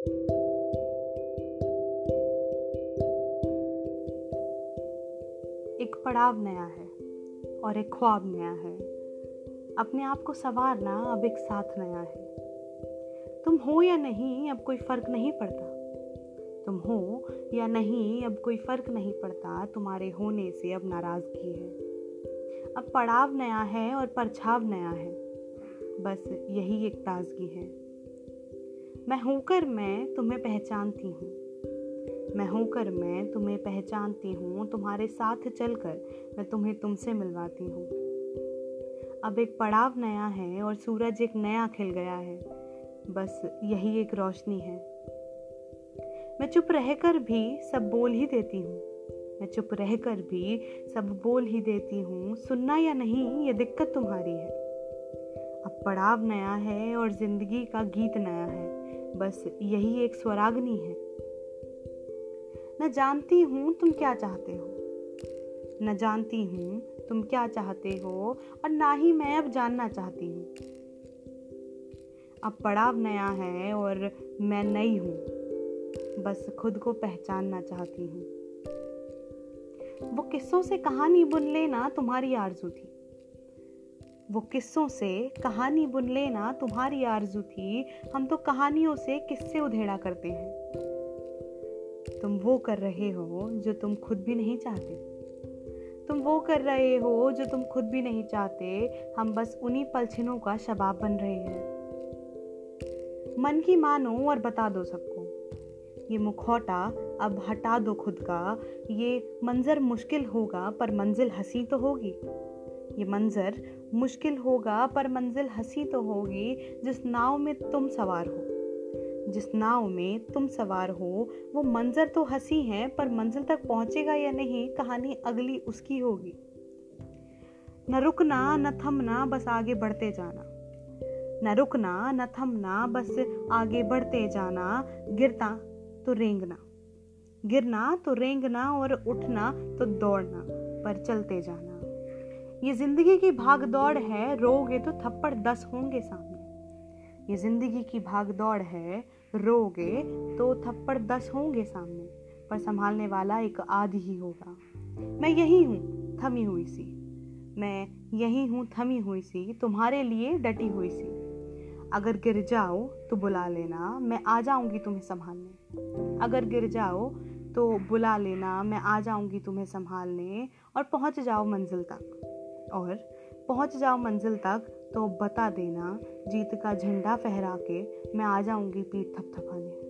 एक पड़ाव नया है और एक ख्वाब नया है। अपने आप को संवारना अब एक साथ नया है। तुम हो या नहीं, अब कोई फ़र्क नहीं पड़ता। तुम हो या नहीं, अब कोई फ़र्क नहीं पड़ता। तुम्हारे होने से अब नाराज़गी है। अब पड़ाव नया है और परछाव नया है। बस यही एक ताजगी है। मैं होकर मैं तुम्हें पहचानती हूँ। मैं होकर मैं तुम्हें पहचानती हूँ। तुम्हारे साथ चलकर मैं तुम्हें तुमसे मिलवाती हूँ। अब एक पड़ाव नया है और सूरज एक नया खिल गया है। बस यही एक रोशनी है। मैं चुप रहकर भी सब बोल ही देती हूँ। मैं चुप रहकर भी सब बोल ही देती हूँ। सुनना या नहीं, ये दिक्कत तुम्हारी है। अब पड़ाव नया है और ज़िंदगी का गीत नया है। बस यही एक स्वराग्नि है। न जानती हूँ तुम क्या चाहते हो। न जानती हूँ तुम क्या चाहते हो और ना ही मैं अब जानना चाहती हूँ। अब पड़ाव नया है और मैं नई हूँ। बस खुद को पहचानना चाहती हूँ। वो किस्सों से कहानी बुन लेना तुम्हारी आरज़ू थी। वो किस्सों से कहानी बुन लेना तुम्हारी आरज़ू थी। हम तो कहानियों से किस्से उधेड़ा करते हैं। तुम वो कर रहे हो जो तुम खुद भी नहीं चाहते। तुम वो कर रहे हो जो तुम खुद भी नहीं चाहते। हम बस उन्हीं पलछिनों का शबाब बन रहे हैं। मन की मानो और बता दो सबको। ये मुखौटा अब हटा दो खुद का। ये मंजर मुश्किल होगा, पर मंजिल हँसी तो होगी। ये मंजर मुश्किल होगा, पर मंजिल हँसी तो होगी, जिस नाव में तुम सवार हो। जिस नाव में तुम सवार हो, वो मंजर तो हँसी है, पर मंजिल तक पहुंचेगा या नहीं, कहानी अगली उसकी होगी। न रुकना, न थमना, बस आगे बढ़ते जाना। न रुकना, न थमना, बस आगे बढ़ते जाना। गिरता तो रेंगना। गिरना तो रेंगना और उठना तो दौड़ना, पर चलते जाना। ये ज़िंदगी की भाग दौड़ है, रोगे तो थप्पड़ दस होंगे सामने। ये ज़िंदगी की भाग दौड़ है, रोगे तो थप्पड़ दस होंगे सामने, पर संभालने वाला एक आदि ही होगा। मैं यही हूँ, थमी हुई सी। मैं यही हूँ, थमी हुई सी, तुम्हारे लिए डटी हुई सी। अगर गिर जाओ तो बुला लेना, मैं आ जाऊँगी तुम्हें संभालने। अगर गिर जाओ तो बुला लेना, मैं आ जाऊँगी तुम्हें संभालने, और पहुँच जाओ मंजिल तक। और पहुँच जाओ मंजिल तक तो बता देना, जीत का झंडा फहरा के मैं आ जाऊँगी पीठ थपथपाने।